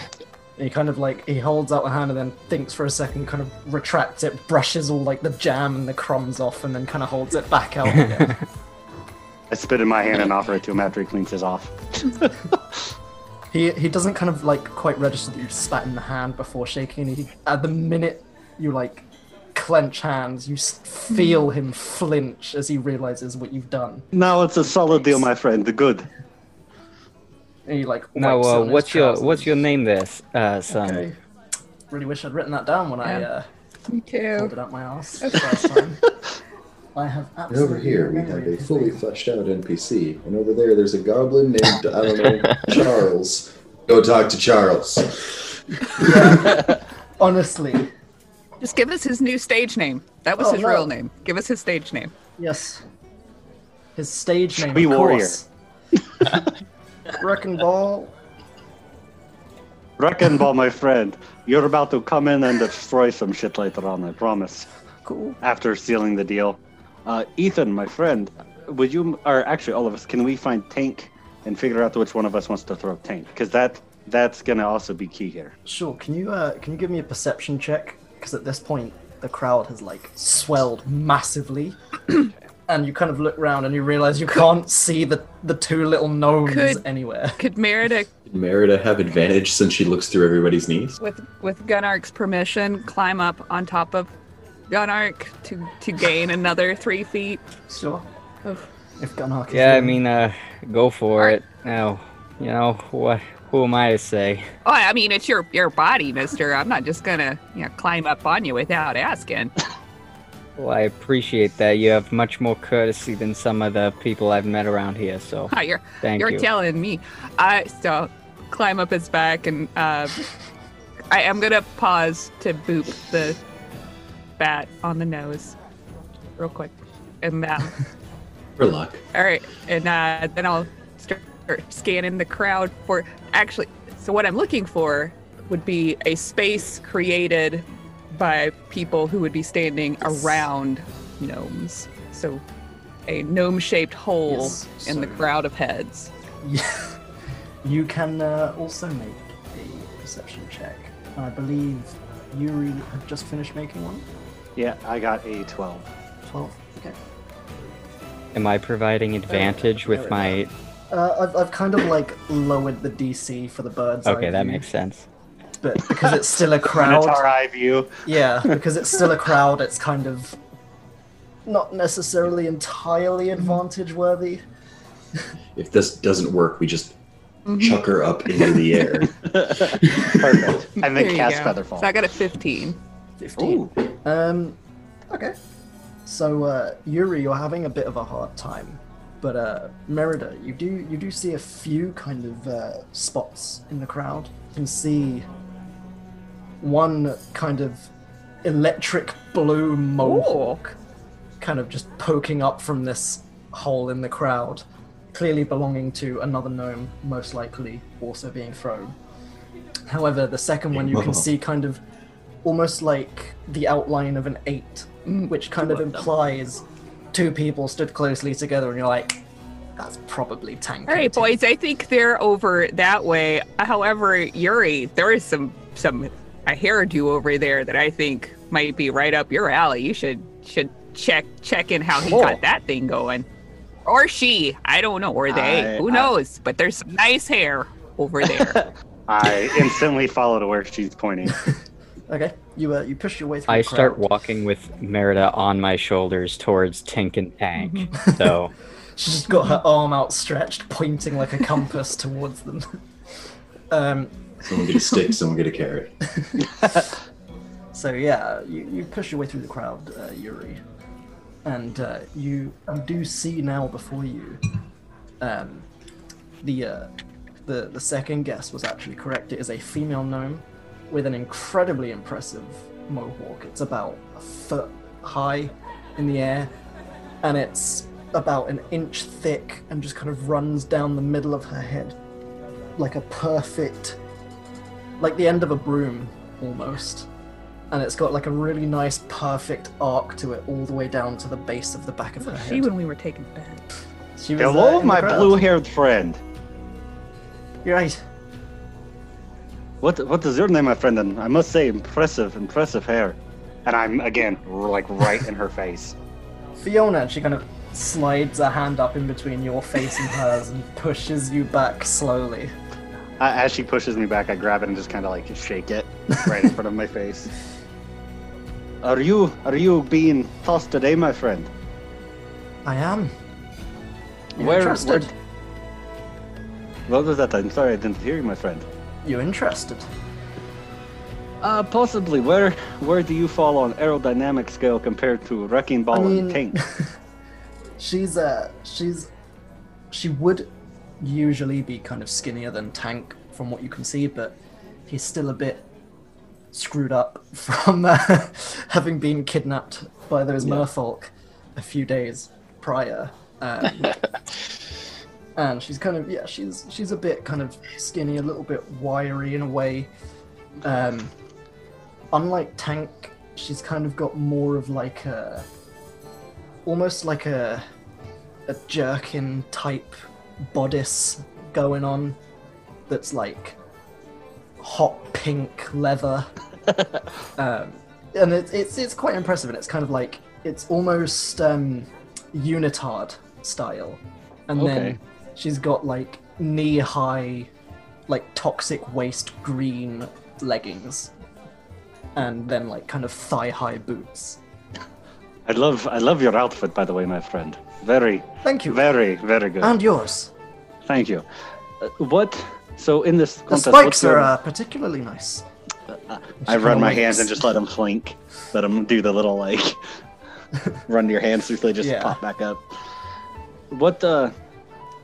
A: [LAUGHS] he kind of like he holds out a hand and then thinks for a second, kind of retracts it, brushes all like the jam and the crumbs off, and then kind of holds it back out again. [LAUGHS]
F: I spit in my hand and offer it to him after he cleans his off. [LAUGHS]
A: he he doesn't kind of like quite register that you spat in the hand before shaking. He at the minute you like clench hands, you feel him flinch as he realizes what you've done.
F: Now it's a solid deal, my friend. The good.
A: And he like
C: Now,
A: wipes it
C: uh,
A: on his
C: what's your
A: trousers.
C: what's your name, there, uh, son?
A: Okay. Really wish I'd written that down when I uh,
D: Me
A: pulled it out my ass first time. [LAUGHS] I have
E: And over here we have a fully fleshed out NPC, and over there there's a goblin named I don't know [LAUGHS] Charles. Go talk to Charles. [LAUGHS]
A: Honestly,
D: Just give us his new stage name. That was
A: Oh,
D: his
A: no.
D: real name. Give us his stage name.
A: yes. His stage name,
F: Tree warrior. [LAUGHS]
A: Wrecking Ball.
F: Wrecking ball, my friend. You're about to come in and destroy some shit later on, I promise.
A: Cool.
F: After sealing the deal. Uh, Ethan, my friend, would you, or actually all of us, can we find Tank and figure out which one of us wants to throw Tank? Because that that's gonna also be key here.
A: Sure. Can you uh, can you give me a perception check? Because at this point the crowd has like swelled massively, [CLEARS THROAT] and you kind of look around and you realize you can't see the the two little gnomes
D: Could-
A: anywhere.
D: Could Merida,
E: Did Merida have advantage since she looks through everybody's knees?
D: with with Gunark's permission, climb up on top of Gunark to to gain another three feet
A: Sure.
D: of
A: If Gunark is
C: Yeah, I mean, uh, go for
D: Alright.
C: it. Now, you know what? Who am I to say?
D: Oh, I mean, it's your your body, Mister. I'm not just gonna you know climb up on you without asking.
C: Well, I appreciate that. You have much more courtesy than some of the people I've met around here. So
D: Oh, [LAUGHS] you're
C: thank
D: you're
C: you.
D: telling me. I so climb up his back and uh, I am gonna pause to boop the bat on the nose, real quick, and [LAUGHS] um,
E: For luck.
D: all right, and uh, then I'll start scanning the crowd for actually. So what I'm looking for would be a space created by people who would be standing around gnomes. So a gnome-shaped hole
A: Yes,
D: in the crowd of heads.
A: Yeah. [LAUGHS] You can uh, also make a perception check. I believe Yuri had just finished making one.
F: Yeah, I got a 12.
A: 12. Okay.
C: Am I providing advantage
A: there
C: with
A: we
C: my?
A: Uh, I've, I've kind of like lowered the DC for the birds.
C: Okay,
A: eye
C: that
A: view,
C: makes sense.
A: But because it's still a crowd.
F: Minotaur eye view.
A: Yeah, because it's still a crowd, it's kind of not necessarily entirely advantage worthy.
E: If this doesn't work, we just chuck her up into the air. [LAUGHS]
F: Perfect. And
D: There
F: then
D: you
F: cast
D: go.
F: Featherfall.
D: So I got a 15.
A: 15. Um, okay. So, uh, Yuri, you're having a bit of a hard time. But, uh, Merida, you do, you do see a few kind of, uh, spots in the crowd. You can see one kind of electric blue mohawk kind of just poking up from this hole in the crowd, clearly belonging to another gnome, most likely also being thrown. However, the second one you can see kind of almost like the outline of an eight, which kind of implies two people stood closely together, and you're like, that's probably Tank.
D: All right, boys, I think they're over that way. However, Yuri, there is some some a hairdo over there that I think might be right up your alley. You should should check check in how he
F: Cool.
D: got that thing going. Or she, I don't know, or they,
F: I-
D: who
F: I-
D: knows? But there's some nice hair over there. [LAUGHS]
F: I instantly follow to where she's pointing. [LAUGHS]
A: Okay, you uh, you push your way through.
C: I
A: the
C: start
A: crowd.
C: walking with Merida on my shoulders towards Tink and Tank.
A: Mm-hmm. [LAUGHS]
C: so
A: She's just got her arm outstretched, pointing like a compass towards them. [LAUGHS] Um,
E: Someone get a stick, someone get a carrot. [LAUGHS]
A: so yeah, you, you push your way through the crowd, uh, Yuri, and uh, you you do see now before you. Um, the uh, the the second guess was actually correct. It is a female gnome with an incredibly impressive mohawk. It's about a foot high in the air, and it's about an inch thick and just kind of runs down the middle of her head like a perfect like the end of a broom almost and it's got like a really nice, perfect arc to it, all the way down to the base of the back of her
D: Was
A: head.
D: she when we were taking beds?
A: She was, uh,
F: Hello, my blue-haired friend.
A: You're right.
F: What what is your name, my friend? And I must say, impressive, impressive hair. And I'm again like right in her face. [LAUGHS]
A: Fiona, and she kind of slides a hand up in between your face and hers and pushes you back slowly.
F: I, as she pushes me back, I grab it and just kind of like shake it right in front of my face. [LAUGHS] Are you are you being tossed today, my friend?
A: I am. You
F: Where-
A: interested?
F: where- What was that? I'm sorry, I didn't hear you, my friend.
A: You interested?
F: Uh, possibly. Where where do you fall on aerodynamic scale compared to wrecking ball
A: I mean,
F: and tank? [LAUGHS]
A: she's uh she's she would usually be kind of skinnier than Tank from what you can see, but he's still a bit screwed up [LAUGHS] from uh, having been kidnapped by those
F: Yeah.
A: merfolk a few days prior. Um, [LAUGHS] and she's kind of yeah, she's she's a bit kind of skinny, a little bit wiry in a way. Um, unlike Tank, she's kind of got more of like a almost like a a jerkin type bodice going on that's like hot pink leather [LAUGHS] um, and it's, it's it's quite impressive and it's kind of like it's almost um, unitard style and
F: Okay.
A: then she's got like knee high like toxic waste green leggings and then like kind of thigh high boots
F: I love I love your outfit, by the way, my friend. Very
A: thank you
F: very very good.
A: and yours
F: Thank you. Uh, what? So in this
A: the spikes
F: what's
A: are uh, particularly nice
F: I run my hands and just let them flink. Let them do the little like [LAUGHS] run your hands through so they just
A: Yeah.
F: pop back up. What uh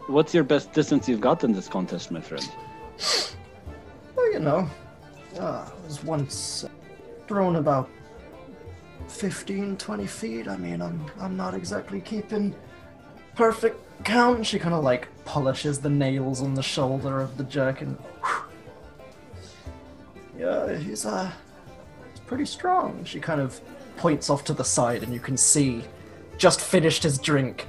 F: what's your best distance you've got in this contest, my friend? [SIGHS]
A: Well, you know, uh, I was once thrown about 15, 20 feet. I mean, I'm, I'm not exactly keeping perfect count. She kind of like polishes the nails on the shoulder of the jerk, jerkin. [SIGHS] Yeah, he's, uh, he's pretty strong. She kind of points off to the side, and you can see, just finished his drink,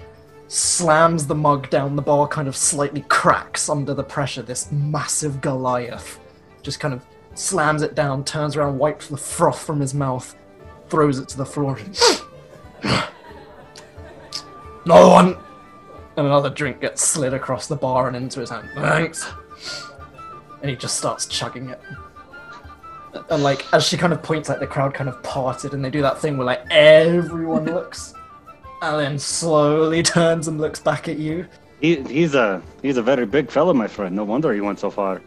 A: slams the mug down, the bar kind of slightly cracks under the pressure. This massive Goliath just kind of slams it down, turns around, wipes the froth from his mouth, throws it to the floor. [GASPS] no one! And another drink gets slid across the bar and into his hand. Thanks. And he just starts chugging it. And like, as she kind of points, like the crowd kind of parted, and they do that thing where like everyone looks, then slowly [LAUGHS] turns and looks back at you.
F: He, he's a he's a very big fellow, my friend. No wonder he went so far.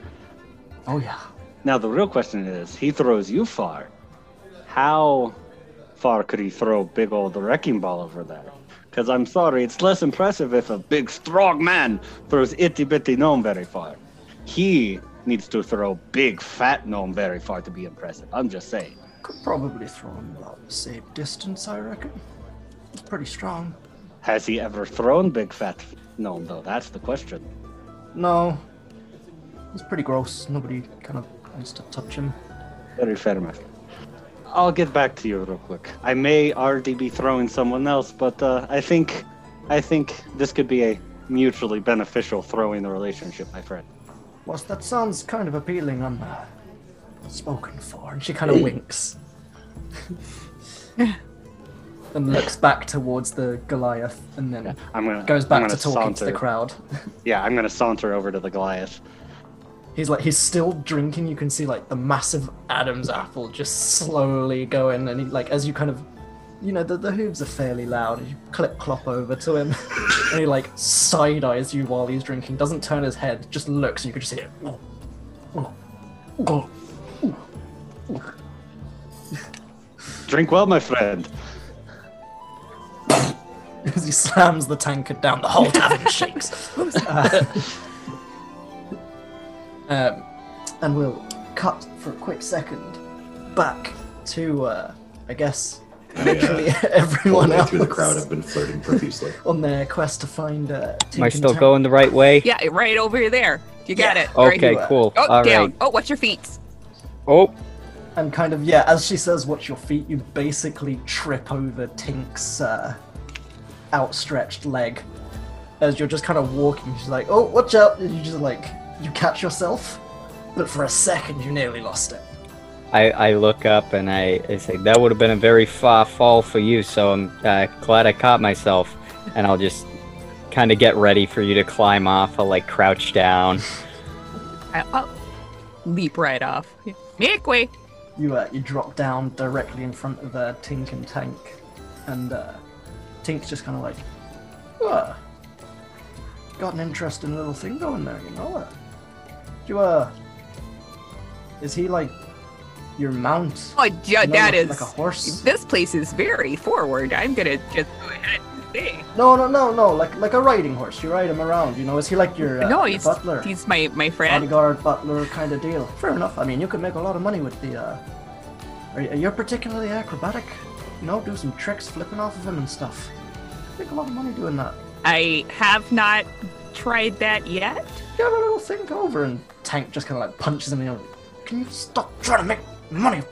A: Oh yeah.
F: Now the real question is, he throws you far. How far could he throw big old wrecking ball over there? Because I'm sorry, it's less impressive if a big strong man throws itty bitty gnome very far. He needs to throw big fat gnome very far to be impressive. I'm just saying.
A: Could probably throw him about the same distance, I reckon. He's pretty strong.
F: Has he ever thrown big fat gnome though? That's the question.
A: No. He's pretty gross. Nobody kind of wants to touch him.
F: Very fair, my. I'll get back to you real quick. I may already be throwing someone else, but uh, I think, I think this could be a mutually beneficial throwing the relationship, my friend.
A: Well, that sounds kind of appealing. I'm uh, spoken for. And she kind of winks. [LAUGHS] and looks back towards the Goliath and then
F: I'm gonna
A: goes back
F: gonna
A: to talking to the crowd. [LAUGHS]
F: Yeah, I'm gonna saunter over to the Goliath.
A: He's like, he's still drinking. You can see like the massive Adam's apple just slowly going, and he, like as you kind of, you know, the, the hooves are fairly loud. You clip clop over to him, [LAUGHS] and he like side eyes you while he's drinking. Doesn't turn his head, just looks. And you can just hear. "Oh, oh, oh, oh." oh.
F: Drink well, my friend. [LAUGHS]
A: As he slams the tankard down, the whole tavern shakes. [LAUGHS] Uh, [LAUGHS] um, and we'll cut for a quick second back to, uh, I guess, literally
E: All
A: everyone else
E: through the crowd have been flirting profusely.
A: on their quest to find. Uh,
C: Am I still
A: Town.
C: going the right way?
D: Yeah, right over there. You got
A: Yeah.
D: it. Right
C: Okay,
A: you are.
C: cool.
D: Oh,
C: All
D: down.
C: right.
D: Oh, what's your feet?
C: Oh,
A: and kind of yeah, as she says, "Watch your feet," you basically trip over Tink's uh, outstretched leg as you're just kind of walking. She's like, "Oh, watch out!" And you just like you catch yourself, but for a second you nearly lost it.
C: I, I look up and I, I say, that would have been a very far fall for you, so I'm uh, glad I caught myself. And I'll just kind of get ready for you to climb off. I'll like crouch down. [LAUGHS]
D: I, I'll leap right off. Make way.
A: You uh, you drop down directly in front of uh, Tink and Tank, and uh, Tink's just kind of like, "Uh, got an interesting little thing going there, you know? Uh, do you uh, is he like your mount?
D: Oh, yeah,
A: You know,
D: that
A: like-
D: is.
A: like a horse.
D: This place is very forward. I'm gonna just go ahead and say.
A: No, no, no, no, like like a riding horse. You ride him around. You know, is he like your, uh,
D: no,
A: your
D: he's
A: butler?
D: he's my my friend.
A: bodyguard, butler kind of deal. Fair enough. I mean, you could make a lot of money with the. Uh, are you, you're particularly acrobatic. You know, do some tricks, flipping off of him and stuff. Make a lot of money doing that.
D: I have not tried that yet.
A: You have a little think over, and Tank just kind of like punches him in the. Can you stop trying to make money?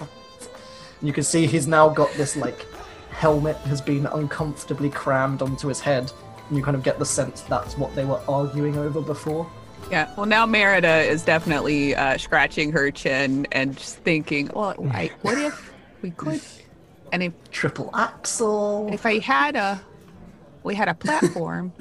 A: And you can see he's now got this like helmet has been uncomfortably crammed onto his head, and you kind of get the sense that's what they were arguing over before.
D: Yeah. Well, now Merida is definitely uh, scratching her chin and just thinking, well, I, what if we could, [SIGHS] and if
A: Triple axle.
D: if I had a, we had a platform.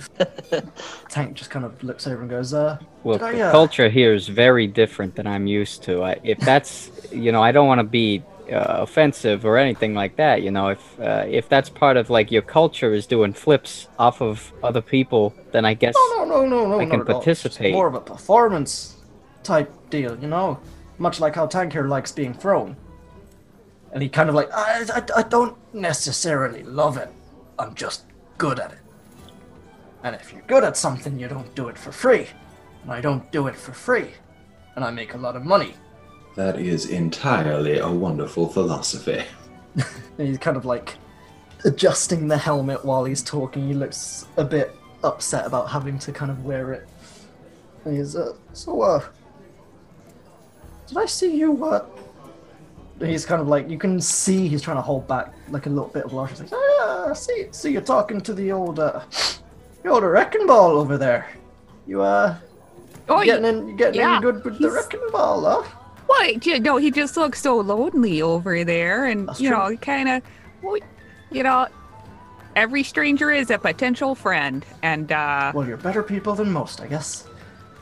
D: [LAUGHS]
A: Tank just kind of looks over and goes, "Uh,
C: Well,
A: Did I,
C: the
A: uh,
C: culture here is very different than I'm used to. I, if that's, you know, I don't want to be uh, offensive or anything like that. You know, if uh, if that's part of like your culture is doing flips off of other people, then I guess
A: no, no, no, no, no,
C: I can
A: at all. It's just
C: participate.
A: more of a performance type deal, you know, much like how Tank here likes being thrown." And he kind of like, I, I, I don't necessarily love it. I'm just good at it. And if you're good at something, you don't do it for free. And I don't do it for free. And I make a lot of money.
E: That is entirely a wonderful philosophy. [LAUGHS]
A: He's kind of like adjusting the helmet while he's talking. He looks a bit upset about having to kind of wear it. And he's, uh, so, uh, did I see you, uh, he's kind of like, you can see he's trying to hold back like a little bit of blush. He's like, ah, see, see you're talking to the old, uh, the old wrecking ball over there. You, uh,
D: Oh,
A: getting in, you getting
D: yeah,
A: in good with the
D: he's-
A: wrecking ball, huh?
D: Well, you know, he just looks so lonely over there, and
A: That's
D: you
A: true.
D: know, kind of, well, you know, every stranger is a potential friend, and uh,
A: Well, you're better people than most, I guess.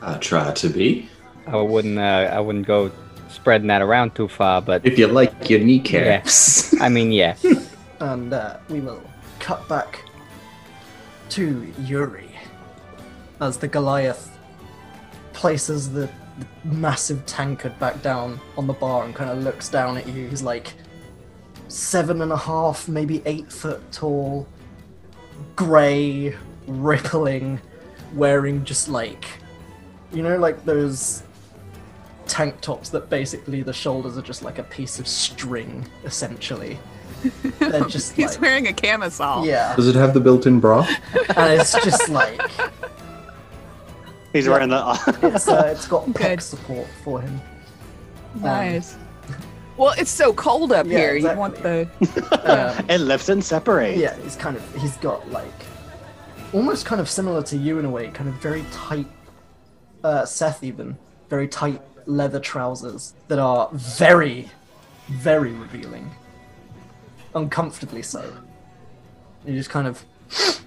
E: I try to be.
C: I wouldn't uh, I wouldn't go spreading that around too far. But
E: If you like your kneecaps. [LAUGHS]
C: I mean, yeah, [LAUGHS]
A: and uh, we will cut back to Yuri as the Goliath places the, the massive tankard back down on the bar and kind of looks down at you. He's like seven and a half, maybe eight foot tall, grey, rippling, wearing just like, you know, like those tank tops that basically the shoulders are just like a piece of string, essentially. [LAUGHS] They're just
D: he's
A: like,
D: wearing a camisole.
A: yeah,
E: Does it have the built-in bra?
A: and it's just like
F: He's
A: Yeah.
F: wearing the.
A: it's uh, it's got pec
D: Good.
A: support for him.
D: nice. Well, it's so cold up
A: Yeah,
D: here. You want the
A: Um,
F: and lifts and separate.
A: yeah, he's kind of he's got like almost kind of similar to you in a way, kind of very tight. Uh, Seth even very tight leather trousers that are very, very revealing, uncomfortably so. You just kind of [SIGHS]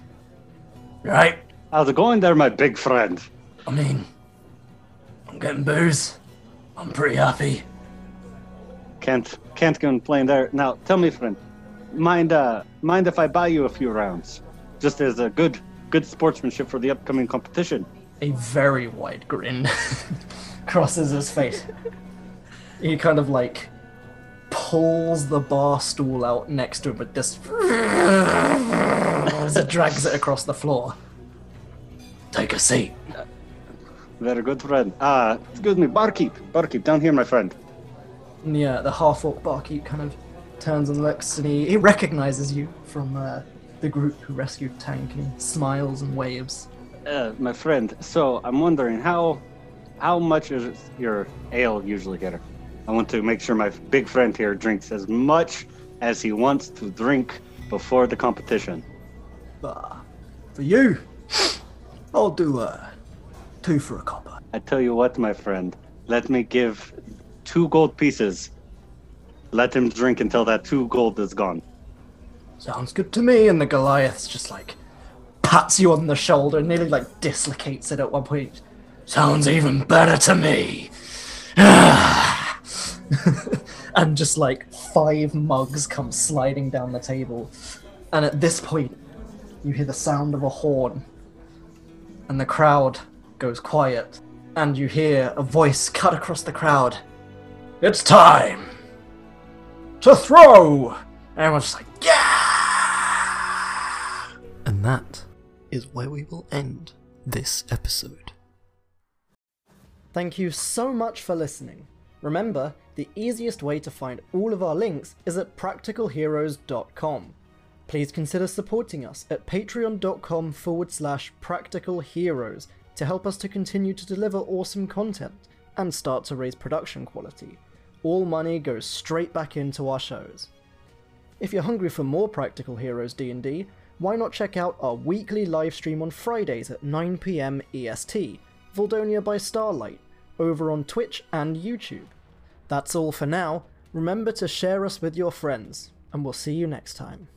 A: right.
F: How's it going there, my big friend?
A: I mean, I'm getting booze. I'm pretty happy.
F: Can't can't complain there. Now, tell me, friend, mind uh mind if I buy you a few rounds, just as a good good sportsmanship for the upcoming competition?
A: a very wide grin [LAUGHS] crosses his face. He kind of like pulls the bar stool out next to him with this as it drags it across the floor. Take a seat.
F: Very good, friend. Uh, excuse me, barkeep, barkeep, down here, my friend.
A: Yeah, the half orc barkeep kind of turns and looks and he, he recognizes you from uh, the group who rescued Tank and smiles and waves.
F: Uh, my friend. So I'm wondering how how much is your ale usually get her? I want to make sure my big friend here drinks as much as he wants to drink before the competition.
A: But for you, I'll do uh, two for a copper.
F: I tell you what, my friend, let me give two gold pieces. Let him drink until that two gold is gone.
A: Sounds good to me. And the Goliath's just like pats you on the shoulder, nearly like dislocates it at one point. Sounds even better to me. [SIGHS] and just like five mugs come sliding down the table. And at this point, you hear the sound of a horn. And the crowd goes quiet. And you hear a voice cut across the crowd. It's time to throw! And everyone's just like, yeah! And that is where we will end this episode. Thank you so much for listening. Remember, the easiest way to find all of our links is at practicalheroes.com. Please consider supporting us at patreon.com forward slash practicalheroes to help us to continue to deliver awesome content and start to raise production quality. All money goes straight back into our shows. If you're hungry for more Practical Heroes D&D, why not check out our weekly live stream on Fridays at 9pm EST, Voldonia by Starlight, over on Twitch and YouTube. That's all for now. Remember to share us with your friends, and we'll see you next time.